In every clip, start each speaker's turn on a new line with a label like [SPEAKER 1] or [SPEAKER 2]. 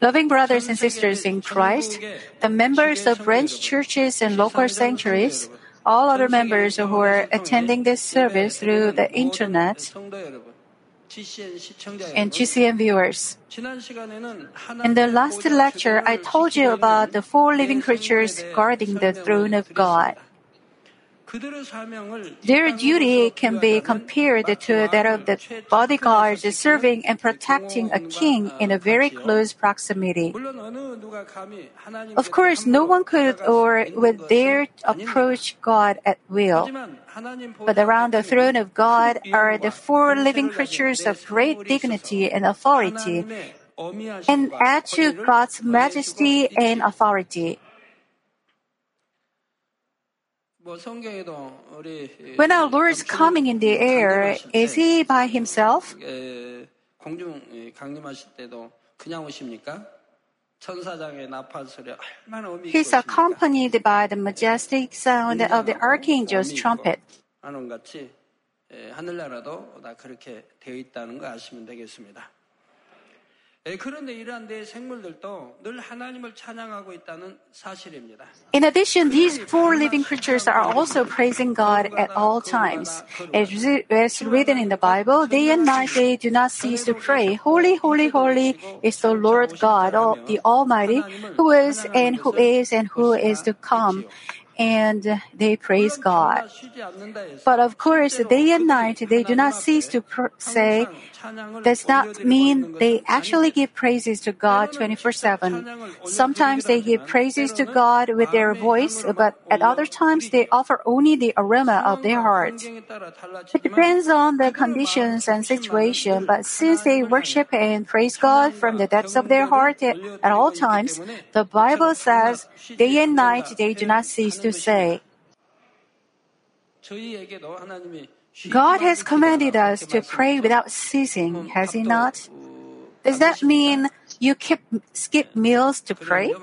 [SPEAKER 1] Loving brothers and sisters in Christ, the members of branch churches and local sanctuaries, all other members who are attending this service through the internet, and GCN viewers. In the last lecture, I told you about the four living creatures guarding the throne of God. Their duty can be compared to that of the bodyguards serving and protecting a king in a very close proximity. Of course, no one could or would dare approach God at will. But around the throne of God are the four living creatures of great dignity and authority, and add to God's majesty and authority. When our Lord is coming in the air, is he by himself? He's accompanied by the majestic sound of the archangel's trumpet.
[SPEAKER 2] 하늘나라도 다 그렇게 되어 있다는 거 아시면 되겠습니다.
[SPEAKER 1] In addition, these four living creatures are also praising God at all times. As written in the Bible, day and night they do not cease to pray, Holy, holy, holy is the Lord God, the Almighty, who is and who is and who is to come and they praise God. But of course, day and night they do not cease to pr- say, does not mean they actually give praises to God 24 7. Sometimes they give praises to God with their voice, but at other times they offer only the aroma of their heart. It depends on the conditions and situation, but since they worship and praise God from the depths of their heart at, all times, the Bible says, day and night they do not cease to say, God has commanded us to pray without ceasing, has He not? Does that mean you keep, skip meals to pray?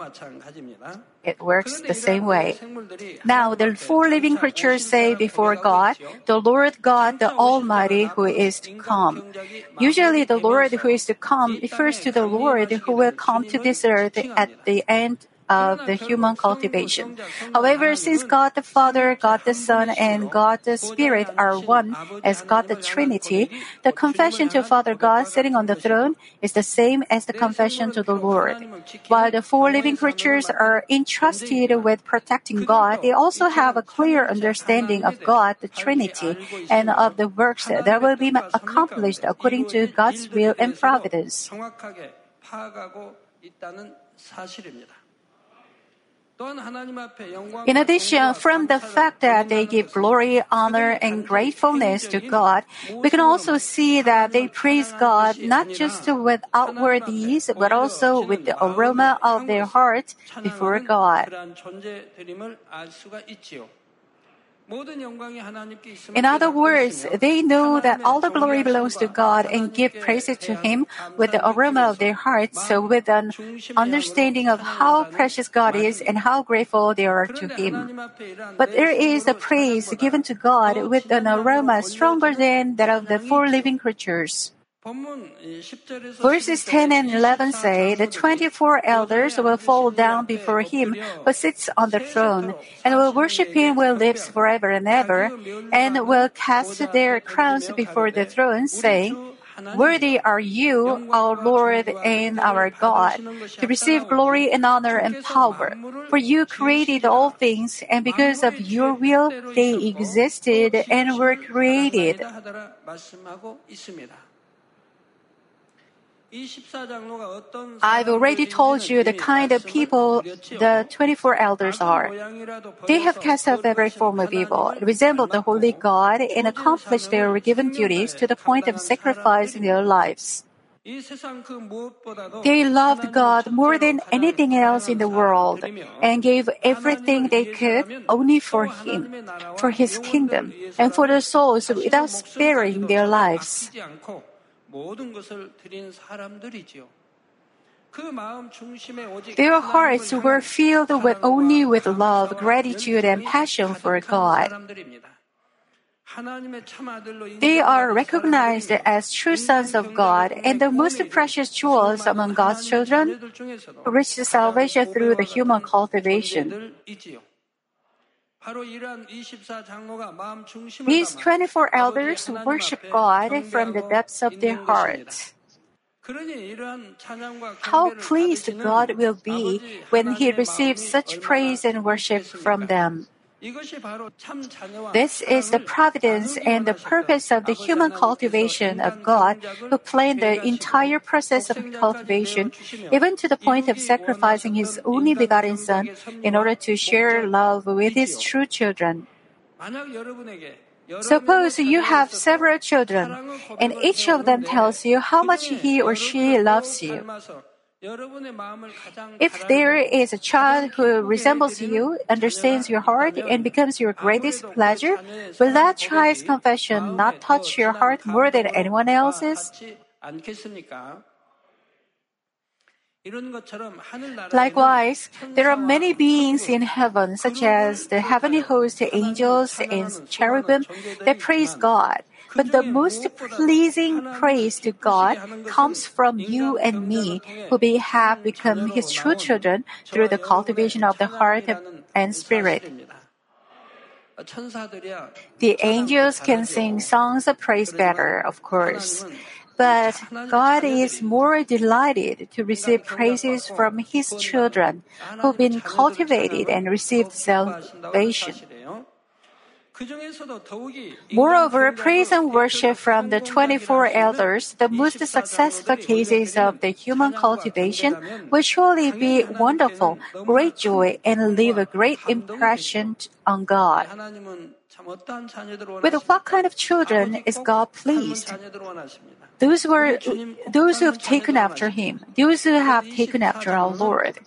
[SPEAKER 1] It works the same way. Now, the four living creatures say before God, the Lord God, the Almighty, who is to come. Usually, the Lord who is to come refers to the Lord who will come to this earth at the end of the human cultivation. However, since God the Father, God the Son, and God the Spirit are one as God the Trinity, the confession to Father God sitting on the throne is the same as the confession to the Lord. While the four living creatures are entrusted with protecting God, they also have a clear understanding of God, the Trinity, and of the works that will be accomplished according to God's will and providence. In addition, from the fact that they give glory, honor, and gratefulness to God, we can also see that they praise God not just with outward deeds, but also with the aroma of their heart before God. In other words, they know that all the glory belongs to God and give praises to Him with the aroma of their hearts, so with an understanding of how precious God is and how grateful they are to Him. But there is a praise given to God with an aroma stronger than that of the four living creatures. Verses 10 and 11 say, The 24 elders will fall down before him who sits on the throne, and will worship him who lives forever and ever, and will cast their crowns before the throne, saying, Worthy are you, our Lord and our God, to receive glory and honor and power. For you created all things, and because of your will they existed and were created. I've already told you the kind of people the 24 elders are. They have cast off every form of evil, resembled the holy God, and accomplished their given duties to the point of sacrificing their lives. They loved God more than anything else in the world and gave everything they could only for Him, for His kingdom, and for the souls without sparing their lives. Their hearts were filled with only with love, gratitude, and passion for God. They are recognized as true sons of God and the most precious jewels among God's children who reach salvation through the human cultivation. These 24 elders worship God from the depths of their hearts. How pleased God will be when He receives such praise and worship from them. This is the providence and the purpose of the human cultivation of God, who planned the entire process of cultivation, even to the point of sacrificing His only begotten Son in order to share love with His true children. Suppose you have several children, and each of them tells you how much he or she loves you. If there is a child who resembles you, understands your heart, and becomes your greatest pleasure, will that child's confession not touch your heart more than anyone else's? Likewise, there are many beings in heaven, such as the heavenly host, angels, and cherubim, that praise God. But the most pleasing praise to God comes from you and me, who have become His true children through the cultivation of the heart and spirit. The angels can sing songs of praise better, of course. But God is more delighted to receive praises from His children who've been cultivated and received salvation. Moreover, praise and worship from the 24 elders, the most successful cases of the human cultivation, will surely be wonderful, great joy, and leave a great impression on God. With what kind of children is God pleased? Those were those who have taken after Him, those who have taken after our Lord.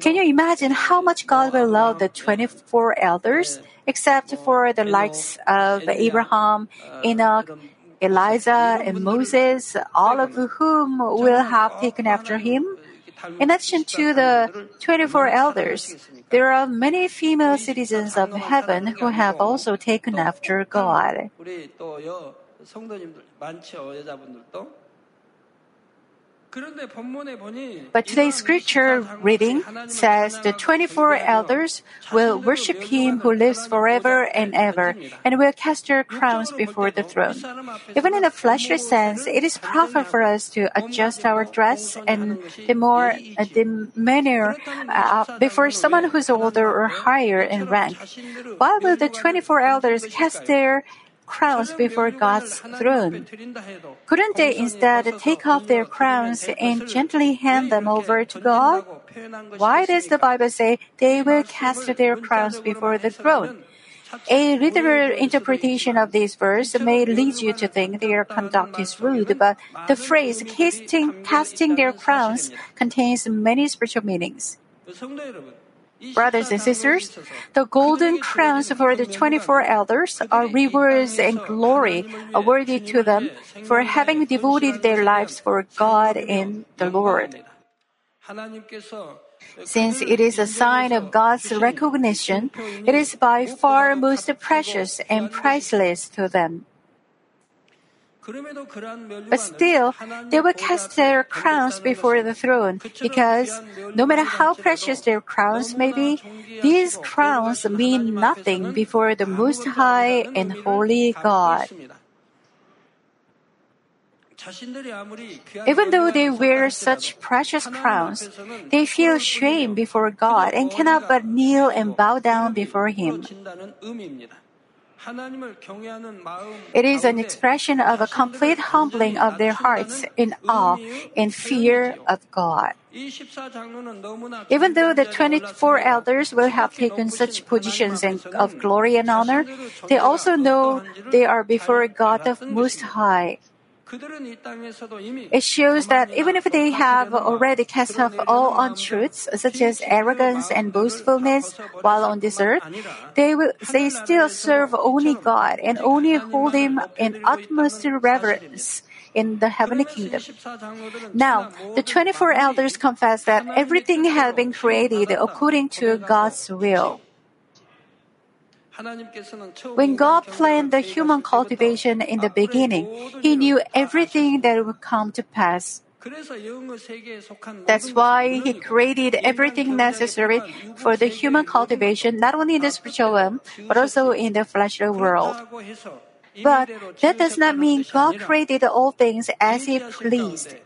[SPEAKER 1] Can you imagine how much God will love the 24 elders? Except for the likes of Abraham, Enoch, Elijah, and Moses, all of whom will have taken after him. In addition to the 24 elders, there are many female citizens of heaven who have also taken after God. But today's scripture reading says the 24 elders will worship him who lives forever and ever and will cast their crowns before the throne. Even in a fleshly sense, it is proper for us to adjust our dress and the more uh, demeanor uh, before someone who's older or higher in rank. Why will the 24 elders cast their crowns before God's throne. Couldn't they instead take off their crowns and gently hand them over to God? Why does the Bible say they will cast their crowns before the throne? A literal interpretation of this verse may lead you to think their conduct is rude, but the phrase casting, casting their crowns contains many spiritual meanings. Brothers and sisters, the golden crowns for the 24 elders are rewards and glory awarded to them for having devoted their lives for God and the Lord. Since it is a sign of God's recognition, it is by far most precious and priceless to them. But still, they will cast their crowns before the throne because no matter how precious their crowns may be, these crowns mean nothing before the Most High and Holy God. Even though they wear such precious crowns, they feel shame before God and cannot but kneel and bow down before Him. It is an expression of a complete humbling of their hearts in awe and fear of God. Even though the 24 elders will have taken such positions of glory and honor, they also know they are before a God the Most High. It shows that even if they have already cast off all untruths, such as arrogance and boastfulness, while on this earth, they will they still serve only God and only hold Him in utmost reverence in the heavenly kingdom. Now, the 24 elders confess that everything has been created according to God's will. When God planned the human cultivation in the beginning, He knew everything that would come to pass. That's why He created everything necessary for the human cultivation, not only in the spiritual realm, but also in the fleshly world. But that does not mean God created all things as He pleased.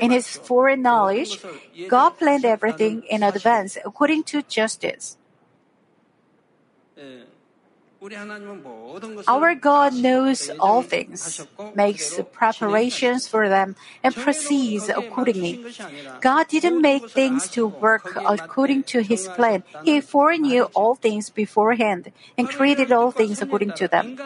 [SPEAKER 1] In His foreknowledge, God planned everything in advance according to justice. Our God knows all things, makes preparations for them, and proceeds accordingly. God didn't make things to work according to His plan. He foreknew all things beforehand and created all things according to them.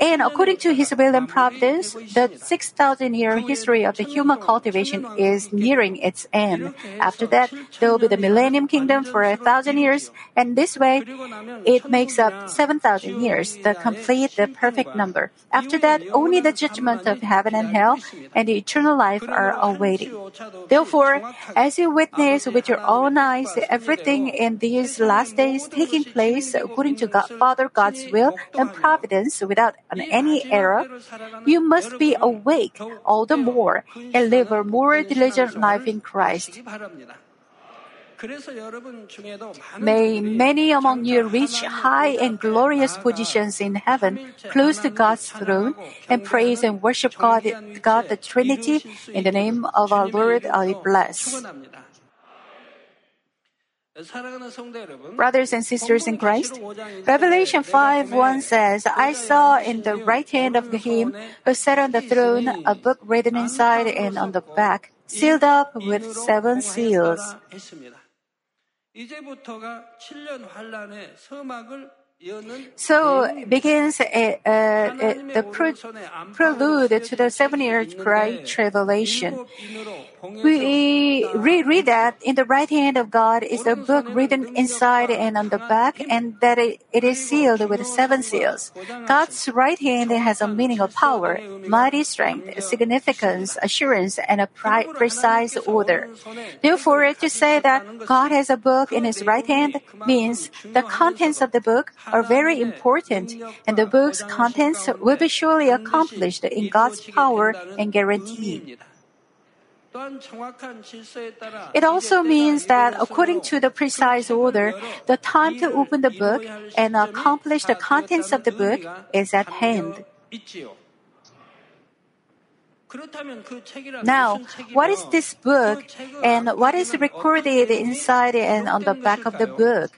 [SPEAKER 1] And according to His will and providence, the 6,000 year history of the human cultivation is nearing its end. After that, there will be the millennium kingdom for a thousand years, and this way, it makes up 7,000 years, the complete, the perfect number. After that, only the judgment of heaven and hell and the eternal life are awaiting. Therefore, as you witness with your own eyes everything in these last days taking place according to God, Father God's will and providence without any error, you must be awake all the more and live a more diligent life in Christ. May many among you reach high and glorious positions in heaven, close to God's throne, and praise and worship God, God the Trinity in the name of our Lord, I bless. Brothers and sisters in Christ, Revelation 5 1 says, I saw in the right hand of him who sat on the throne a book written inside and on the back, sealed up with seven seals. 이제부터가 7년 환란의 서막을 So begins a, a, a, the prelude to the seven-year great tribulation. We read that in the right hand of God is the book written inside and on the back, and that it, it is sealed with seven seals. God's right hand has a meaning of power, mighty strength, significance, assurance, and a precise order. Therefore, to say that God has a book in His right hand means the contents of the book are very important, and the book's contents will be surely accomplished in God's power and guarantee. It also means that according to the precise order, the time to open the book and accomplish the contents of the book is at hand. Now, what is this book and what is recorded inside and on the back of the book?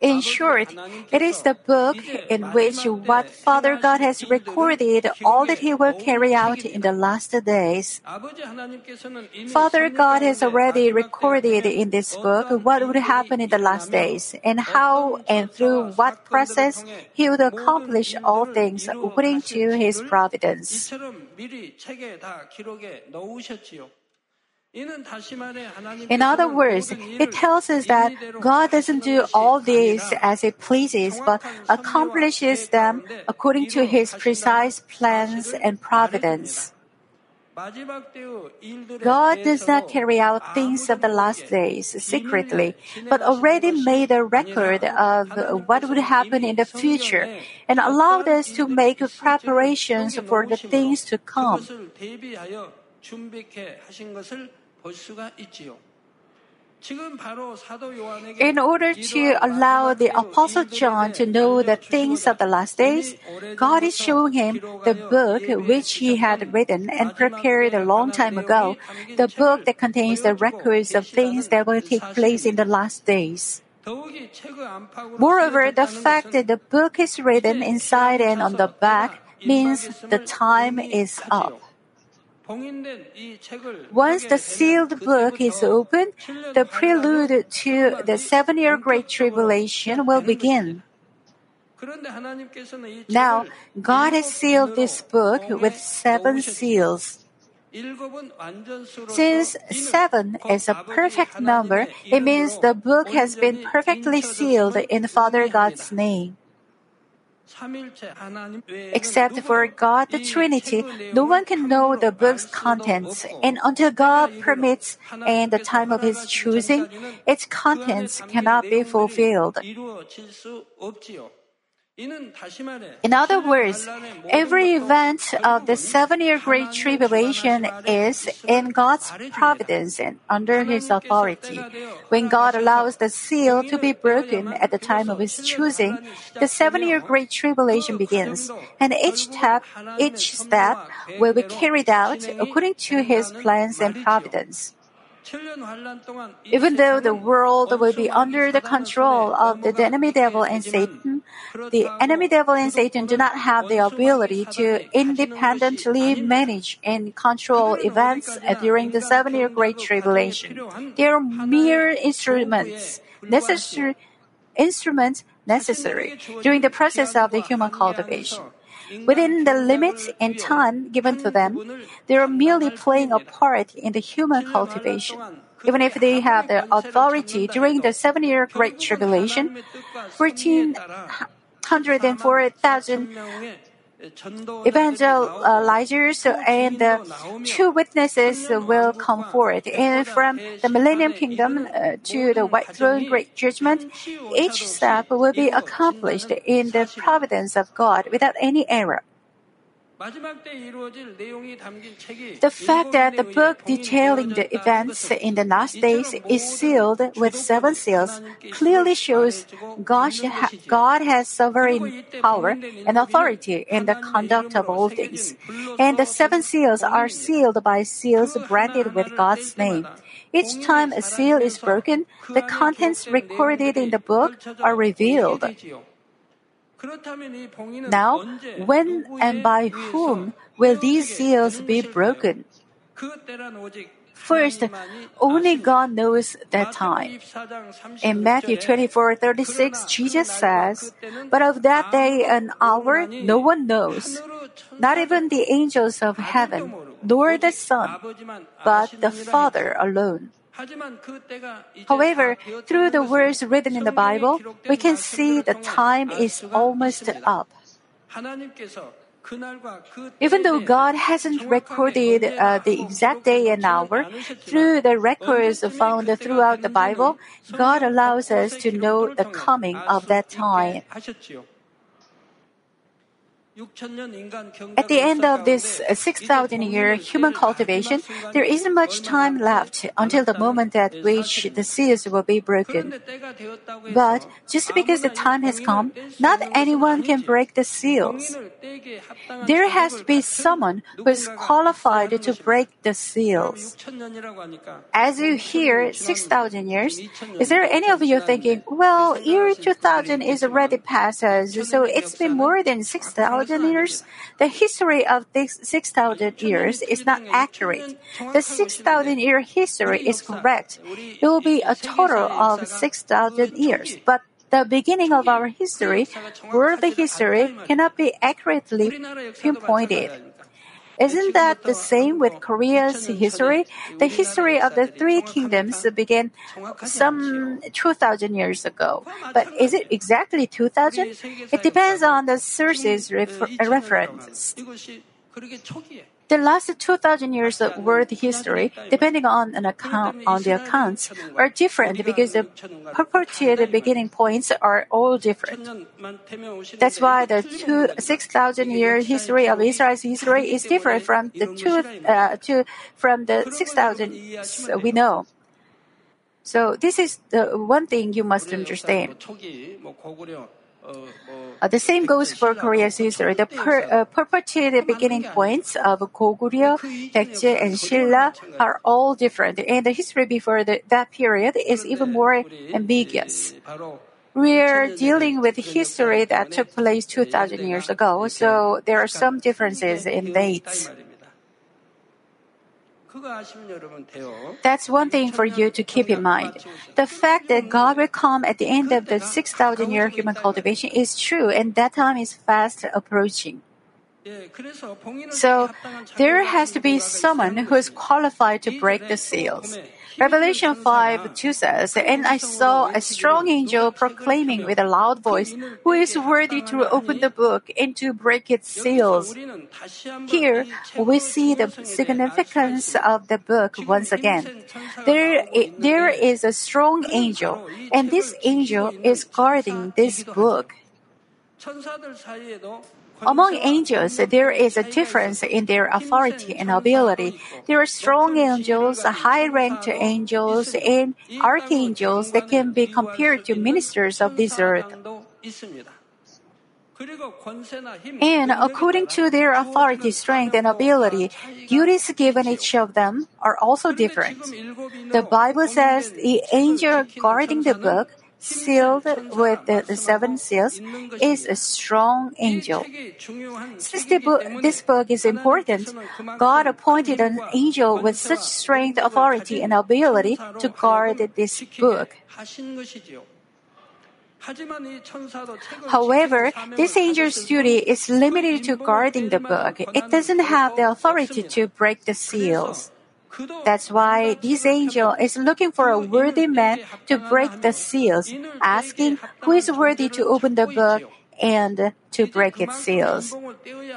[SPEAKER 1] In short, it is the book in which what Father God has recorded all that He will carry out in the last days. Father God has already recorded in this book what would happen in the last days and how and through what process He would accomplish all things according to His providence. In other words, it tells us that God doesn't do all these as He pleases, but accomplishes them according to His precise plans and providence. God does not carry out things of the last days secretly, but already made a record of what would happen in the future and allowed us to make preparations for the things to come. In order to allow the Apostle John to know the things of the last days, God is showing him the book which he had written and prepared a long time ago, the book that contains the records of things that will take place in the last days. Moreover, the fact that the book is written inside and on the back means the time is up. Once the sealed book is opened, the prelude to the seven year Great Tribulation will begin. Now, God has sealed this book with seven seals. Since seven is a perfect number, it means the book has been perfectly sealed in Father God's name. Except for God the Trinity, no one can know the book's contents, and until God permits and the time of His choosing, its contents cannot be fulfilled. In other words, every event of the seven year Great Tribulation is in God's providence and under His authority. When God allows the seal to be broken at the time of His choosing, the seven year Great Tribulation begins, and each step, each step will be carried out according to His plans and providence. Even though the world will be under the control of the enemy devil and Satan, the enemy devil and Satan do not have the ability to independently manage and control events uh, during the seven year Great Tribulation. They are mere instruments, necessary, instruments necessary during the process of the human cultivation. Within the limits and time given to them, they are merely playing a part in the human cultivation. Even if they have the authority during the seven year Great Tribulation, 1404,000 evangelizers and uh, two witnesses will come forward. And from the Millennium Kingdom uh, to the White Throne Great Judgment, each step will be accomplished in the providence of God without any error. The fact that the book detailing the events in the last days is sealed with seven seals clearly shows God, God has sovereign power and authority in the conduct of all things. And the seven seals are sealed by seals branded with God's name. Each time a seal is broken, the contents recorded in the book are revealed. Now, when and by whom will these seals be broken? First, only God knows that time. In Matthew 24 36, Jesus says, But of that day and hour no one knows, not even the angels of heaven, nor the Son, but the Father alone. However, through the words written in the Bible, we can see the time is almost up. Even though God hasn't recorded uh, the exact day and hour, through the records found throughout the Bible, God allows us to know the coming of that time. At the end of this uh, 6,000 year human cultivation, there isn't much time left until the moment at which the seals will be broken. But just because the time has come, not anyone can break the seals. There has to be someone who is qualified to break the seals. As you hear 6,000 years, is there any of you thinking, well, year 2000 is already past us, so it's been more than 6,000 the history of this 6,000 years is not accurate. The 6,000 year history is correct. It will be a total of 6,000 years, but the beginning of our history, worldly history, cannot be accurately pinpointed. Isn't that the same with Korea's history? The history of the three kingdoms began some 2,000 years ago. But is it exactly 2,000? It depends on the sources refer- referenced. The last 2,000 years of world history, depending on an account, on the accounts, are different because the purported beginning points are all different. That's why the 6,000 year history of Israel's history is different from the two, uh, two from the 6,000 we know. So this is the one thing you must understand. Uh, the same goes for Korea's history. The per, uh, uh purported beginning points of Goguryeo, Baekje, and Silla are all different, and the history before the, that period is even more ambiguous. We're dealing with history that took place 2,000 years ago, so there are some differences in dates. That's one thing for you to keep in mind. The fact that God will come at the end of the 6,000 year human cultivation is true, and that time is fast approaching. So there has to be someone who is qualified to break the seals. Revelation 5 2 says, And I saw a strong angel proclaiming with a loud voice, Who is worthy to open the book and to break its seals? Here, we see the significance of the book once again. There, there is a strong angel, and this angel is guarding this book. Among angels, there is a difference in their authority and ability. There are strong angels, high ranked angels, and archangels that can be compared to ministers of this earth. And according to their authority, strength, and ability, duties given each of them are also different. The Bible says the angel guarding the book sealed with the seven seals, is a strong angel. Since book, this book is important, God appointed an angel with such strength, authority, and ability to guard this book. However, this angel's duty is limited to guarding the book. It doesn't have the authority to break the seals. That's why this angel is looking for a worthy man to break the seals, asking who is worthy to open the book and to break its seals.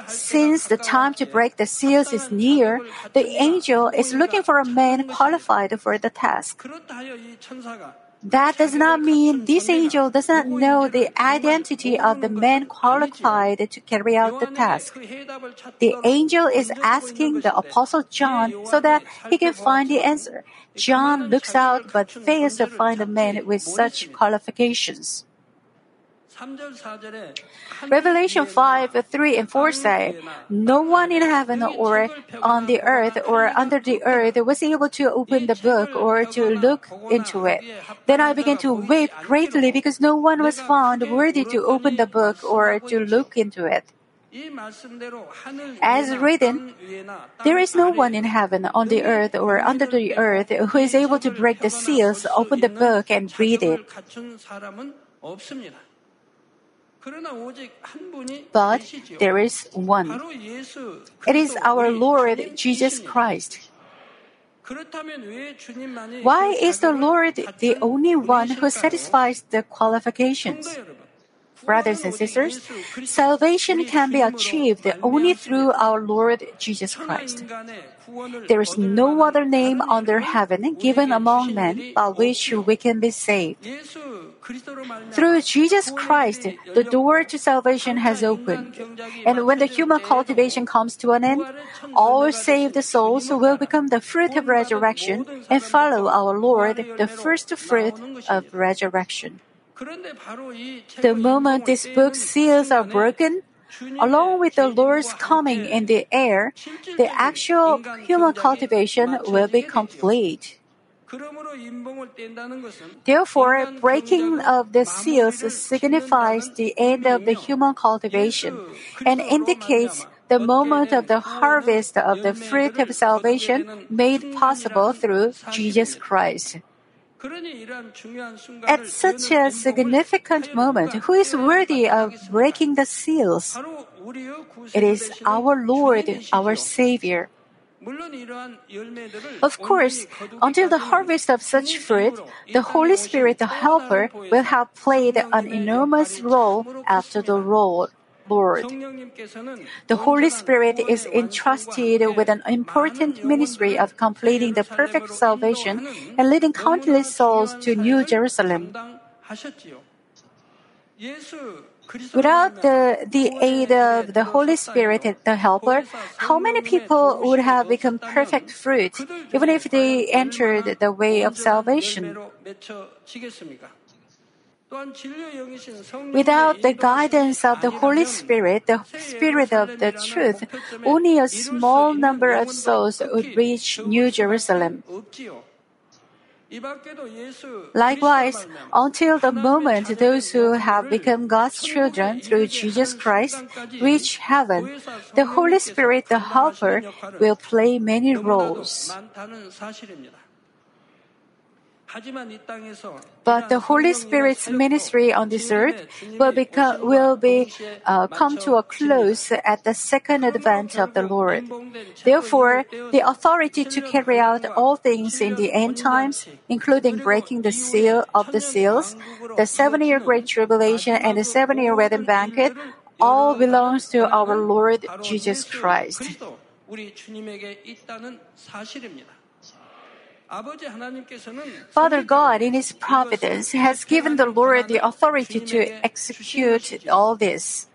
[SPEAKER 1] Since the time to break the seals is near, the angel is looking for a man qualified for the task. That does not mean this angel does not know the identity of the man qualified to carry out the task. The angel is asking the apostle John so that he can find the answer. John looks out but fails to find a man with such qualifications. Revelation 5, 3 and 4 say, No one in heaven or on the earth or under the earth was able to open the book or to look into it. Then I began to weep greatly because no one was found worthy to open the book or to look into it. As written, there is no one in heaven, on the earth, or under the earth who is able to break the seals, open the book, and read it. But there is one. It is our Lord Jesus Christ. Why is the Lord the only one who satisfies the qualifications? Brothers and sisters, salvation can be achieved only through our Lord Jesus Christ. There is no other name under heaven given among men by which we can be saved. Through Jesus Christ, the door to salvation has opened. And when the human cultivation comes to an end, all saved souls will become the fruit of resurrection and follow our Lord, the first fruit of resurrection. The moment these book seals are broken, along with the Lord's coming in the air, the actual human cultivation will be complete. Therefore, breaking of the seals signifies the end of the human cultivation and indicates the moment of the harvest of the fruit of salvation made possible through Jesus Christ. At such a significant moment, who is worthy of breaking the seals? It is our Lord, our Savior. Of course, until the harvest of such fruit, the Holy Spirit, the Helper, will have played an enormous role after the Lord. Lord. The Holy Spirit is entrusted with an important ministry of completing the perfect salvation and leading countless souls to New Jerusalem. Without the, the aid of the Holy Spirit, the Helper, how many people would have become perfect fruit, even if they entered the way of salvation? Without the guidance of the Holy Spirit, the Spirit of the truth, only a small number of souls would reach New Jerusalem. Likewise, until the moment those who have become God's children through Jesus Christ reach heaven, the Holy Spirit, the Helper, will play many roles. But the Holy Spirit's ministry on this earth will become will be uh, come to a close at the second advent of the Lord. Therefore, the authority to carry out all things in the end times, including breaking the seal of the seals, the seven-year great tribulation, and the seven-year wedding banquet, all belongs to our Lord Jesus Christ. Father God, in His providence, has given the Lord the authority to execute all this.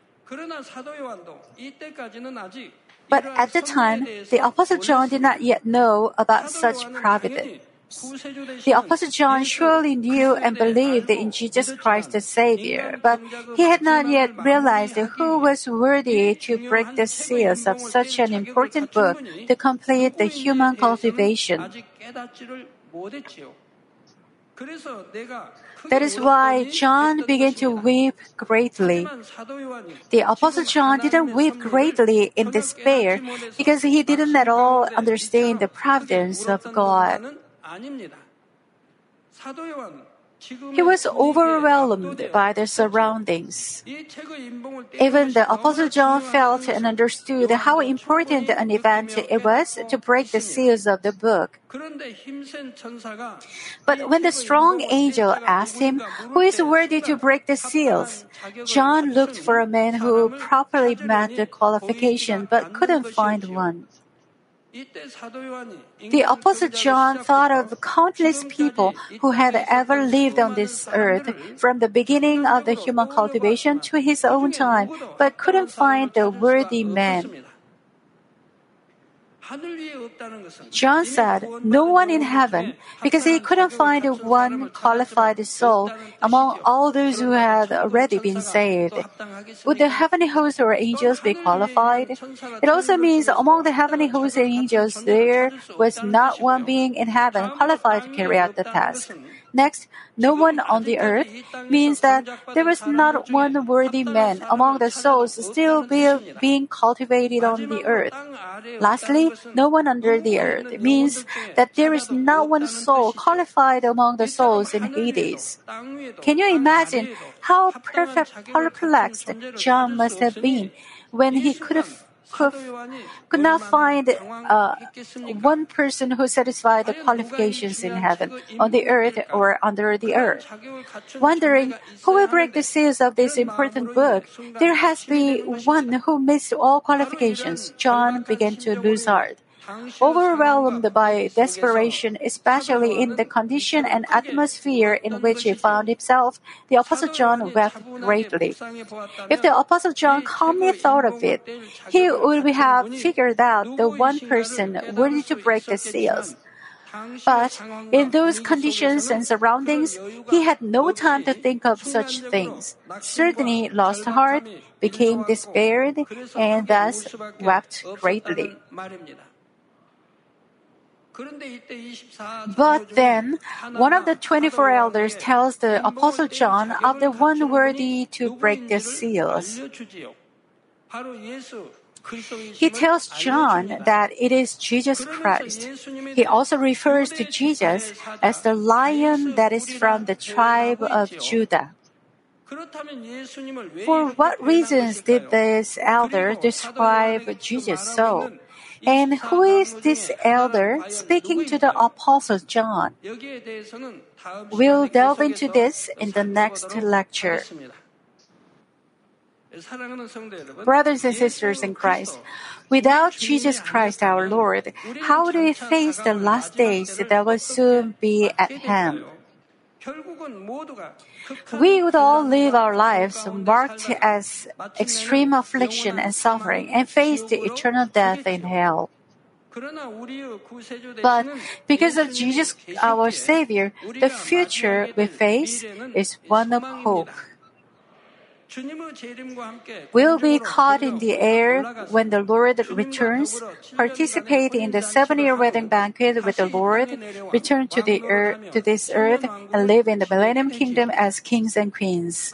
[SPEAKER 1] But at the time, the Apostle John did not yet know about such providence. The Apostle John surely knew and believed in Jesus Christ the Savior, but he had not yet realized who was worthy to break the seals of such an important book to complete the human cultivation. That is why John began to weep greatly. The Apostle John didn't weep greatly in despair because he didn't at all understand the providence of God. He was overwhelmed by the surroundings. Even the Apostle John felt and understood how important an event it was to break the seals of the book. But when the strong angel asked him, Who is worthy to break the seals? John looked for a man who properly met the qualification but couldn't find one. The Apostle John thought of countless people who had ever lived on this earth from the beginning of the human cultivation to his own time, but couldn't find the worthy man. John said, No one in heaven, because he couldn't find one qualified soul among all those who had already been saved. Would the heavenly hosts or angels be qualified? It also means among the heavenly hosts and angels, there was not one being in heaven qualified to carry out the task. Next, no one on the earth means that there was not one worthy man among the souls still be, being cultivated on the earth. Lastly, no one under the earth means that there is not one soul qualified among the souls in Hades. Can you imagine how perfect perplexed John must have been when he could have could, not find uh, one person who satisfied the qualifications in heaven, on the earth, or under the earth. Wondering who will break the seals of this important book, there has been one who missed all qualifications. John began to lose heart. Overwhelmed by desperation, especially in the condition and atmosphere in which he found himself, the Apostle John wept greatly. If the Apostle John calmly thought of it, he would have figured out the one person worthy to break the seals. But in those conditions and surroundings, he had no time to think of such things. Certainly lost heart, became despaired, and thus wept greatly. But then, one of the 24 elders tells the Apostle John of the one worthy to break the seals. He tells John that it is Jesus Christ. He also refers to Jesus as the lion that is from the tribe of Judah. For what reasons did this elder describe Jesus so? And who is this elder speaking to the Apostle John? We'll delve into this in the next lecture. Brothers and sisters in Christ, without Jesus Christ our Lord, how do we face the last days that will soon be at hand? We would all live our lives marked as extreme affliction and suffering and face the eternal death in hell. But because of Jesus, our Savior, the future we face is one of hope. We'll be caught in the air when the Lord returns, participate in the seven-year wedding banquet with the Lord, return to the earth, to this earth, and live in the millennium kingdom as kings and queens.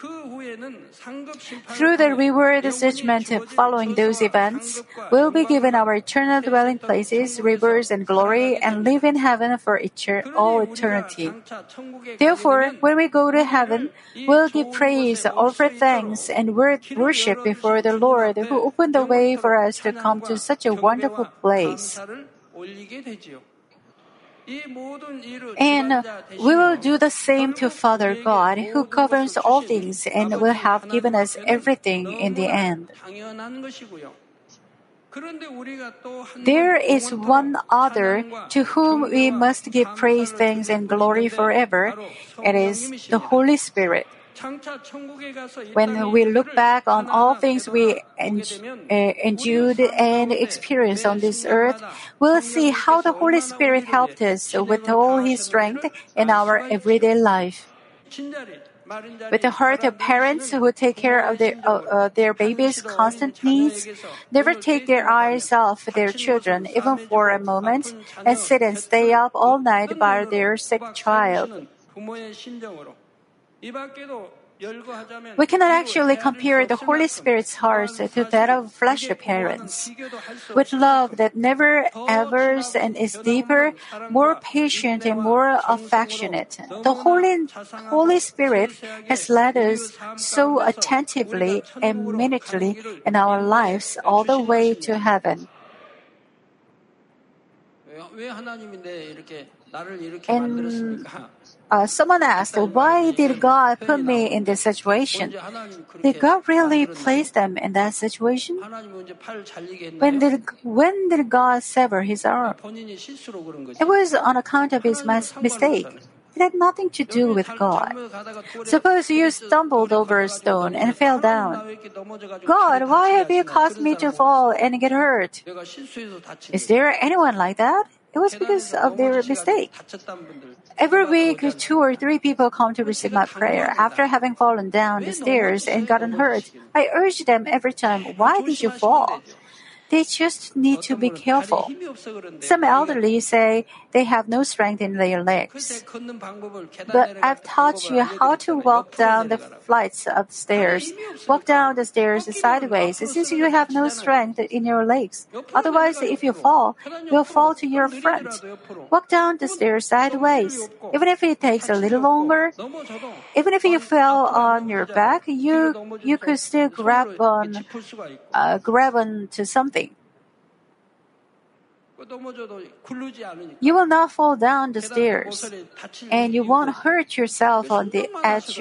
[SPEAKER 1] Through the reward judgment following those events, we'll be given our eternal dwelling places, rivers, and glory, and live in heaven for etern- all eternity. Therefore, when we go to heaven, we'll give praise, offer thanks, and wor- worship before the Lord who opened the way for us to come to such a wonderful place. And we will do the same to Father God, who governs all things and will have given us everything in the end. There is one other to whom we must give praise, thanks, and glory forever. It is the Holy Spirit. When we look back on all things we endured and experienced on this earth, we'll see how the Holy Spirit helped us with all His strength in our everyday life. With the heart of parents who take care of their, uh, uh, their babies' constant needs, never take their eyes off their children even for a moment, and sit and stay up all night by their sick child. We cannot actually compare the Holy Spirit's heart to that of fleshly parents. With love that never avers and is deeper, more patient and more affectionate, the Holy, Holy Spirit has led us so attentively and minutely in our lives all the way to heaven. And uh, someone asked, why did God put me in this situation? Did God really place them in that situation? When did, when did God sever his arm? It was on account of his mis- mistake. It had nothing to do with God. Suppose you stumbled over a stone and fell down. God, why have you caused me to fall and get hurt? Is there anyone like that? It was because of their mistake. Every week, two or three people come to receive my prayer after having fallen down the stairs and gotten hurt. I urge them every time, why did you fall? They just need to be careful. Some elderly say they have no strength in their legs. But I've taught you how to walk down the flights of stairs. Walk down the stairs sideways since you have no strength in your legs. Otherwise, if you fall, you'll fall to your front. Walk down the stairs sideways. Even if it takes a little longer, even if you fell on your back, you you could still grab on uh, grab on to something. You will not fall down the stairs, and you won't hurt yourself on the edge,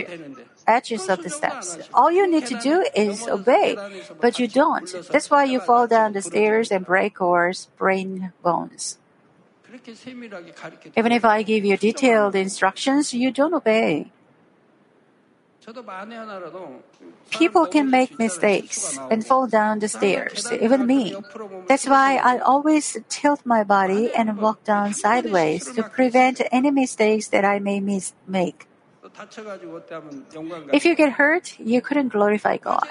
[SPEAKER 1] edges of the steps. All you need to do is obey, but you don't. That's why you fall down the stairs and break or sprain bones. Even if I give you detailed instructions, you don't obey. People can make mistakes and fall down the stairs, even me. That's why I always tilt my body and walk down sideways to prevent any mistakes that I may mis- make. If you get hurt, you couldn't glorify God.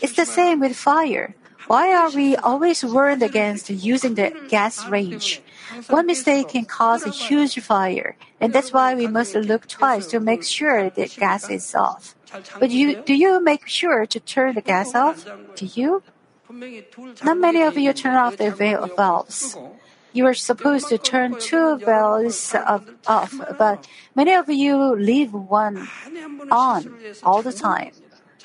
[SPEAKER 1] It's the same with fire. Why are we always warned against using the gas range? One mistake can cause a huge fire, and that's why we must look twice to make sure the gas is off. But you, do you make sure to turn the gas off? Do you? Not many of you turn off the valves. You are supposed to turn two valves off, but many of you leave one on all the time.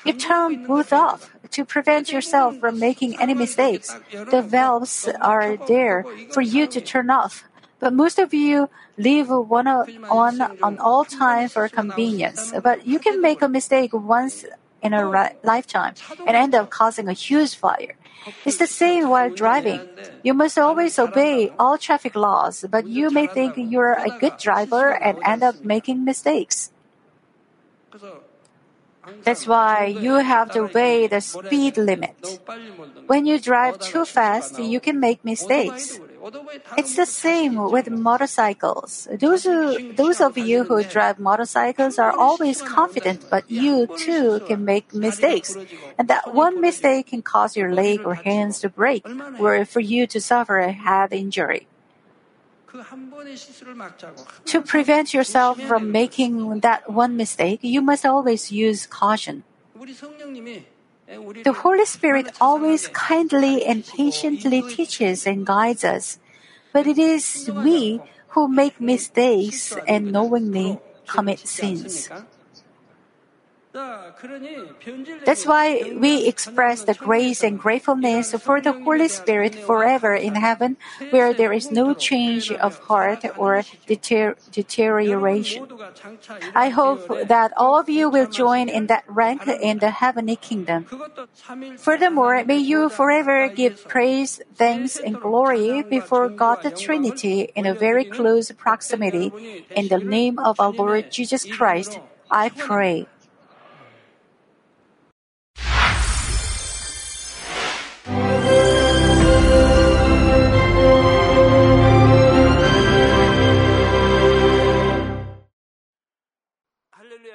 [SPEAKER 1] You turn both off to prevent yourself from making any mistakes. The valves are there for you to turn off. But most of you leave one on on all time for convenience. But you can make a mistake once in a ri- lifetime and end up causing a huge fire. It's the same while driving. You must always obey all traffic laws, but you may think you're a good driver and end up making mistakes. That's why you have to obey the speed limit. When you drive too fast, you can make mistakes. It's the same with motorcycles. Those, who, those of you who drive motorcycles are always confident, but you too can make mistakes. And that one mistake can cause your leg or hands to break, or for you to suffer a head injury. To prevent yourself from making that one mistake, you must always use caution. The Holy Spirit always kindly and patiently teaches and guides us, but it is we who make mistakes and knowingly commit sins. That's why we express the grace and gratefulness for the Holy Spirit forever in heaven, where there is no change of heart or deter- deterioration. I hope that all of you will join in that rank in the heavenly kingdom. Furthermore, may you forever give praise, thanks, and glory before God the Trinity in a very close proximity. In the name of our Lord Jesus Christ, I pray.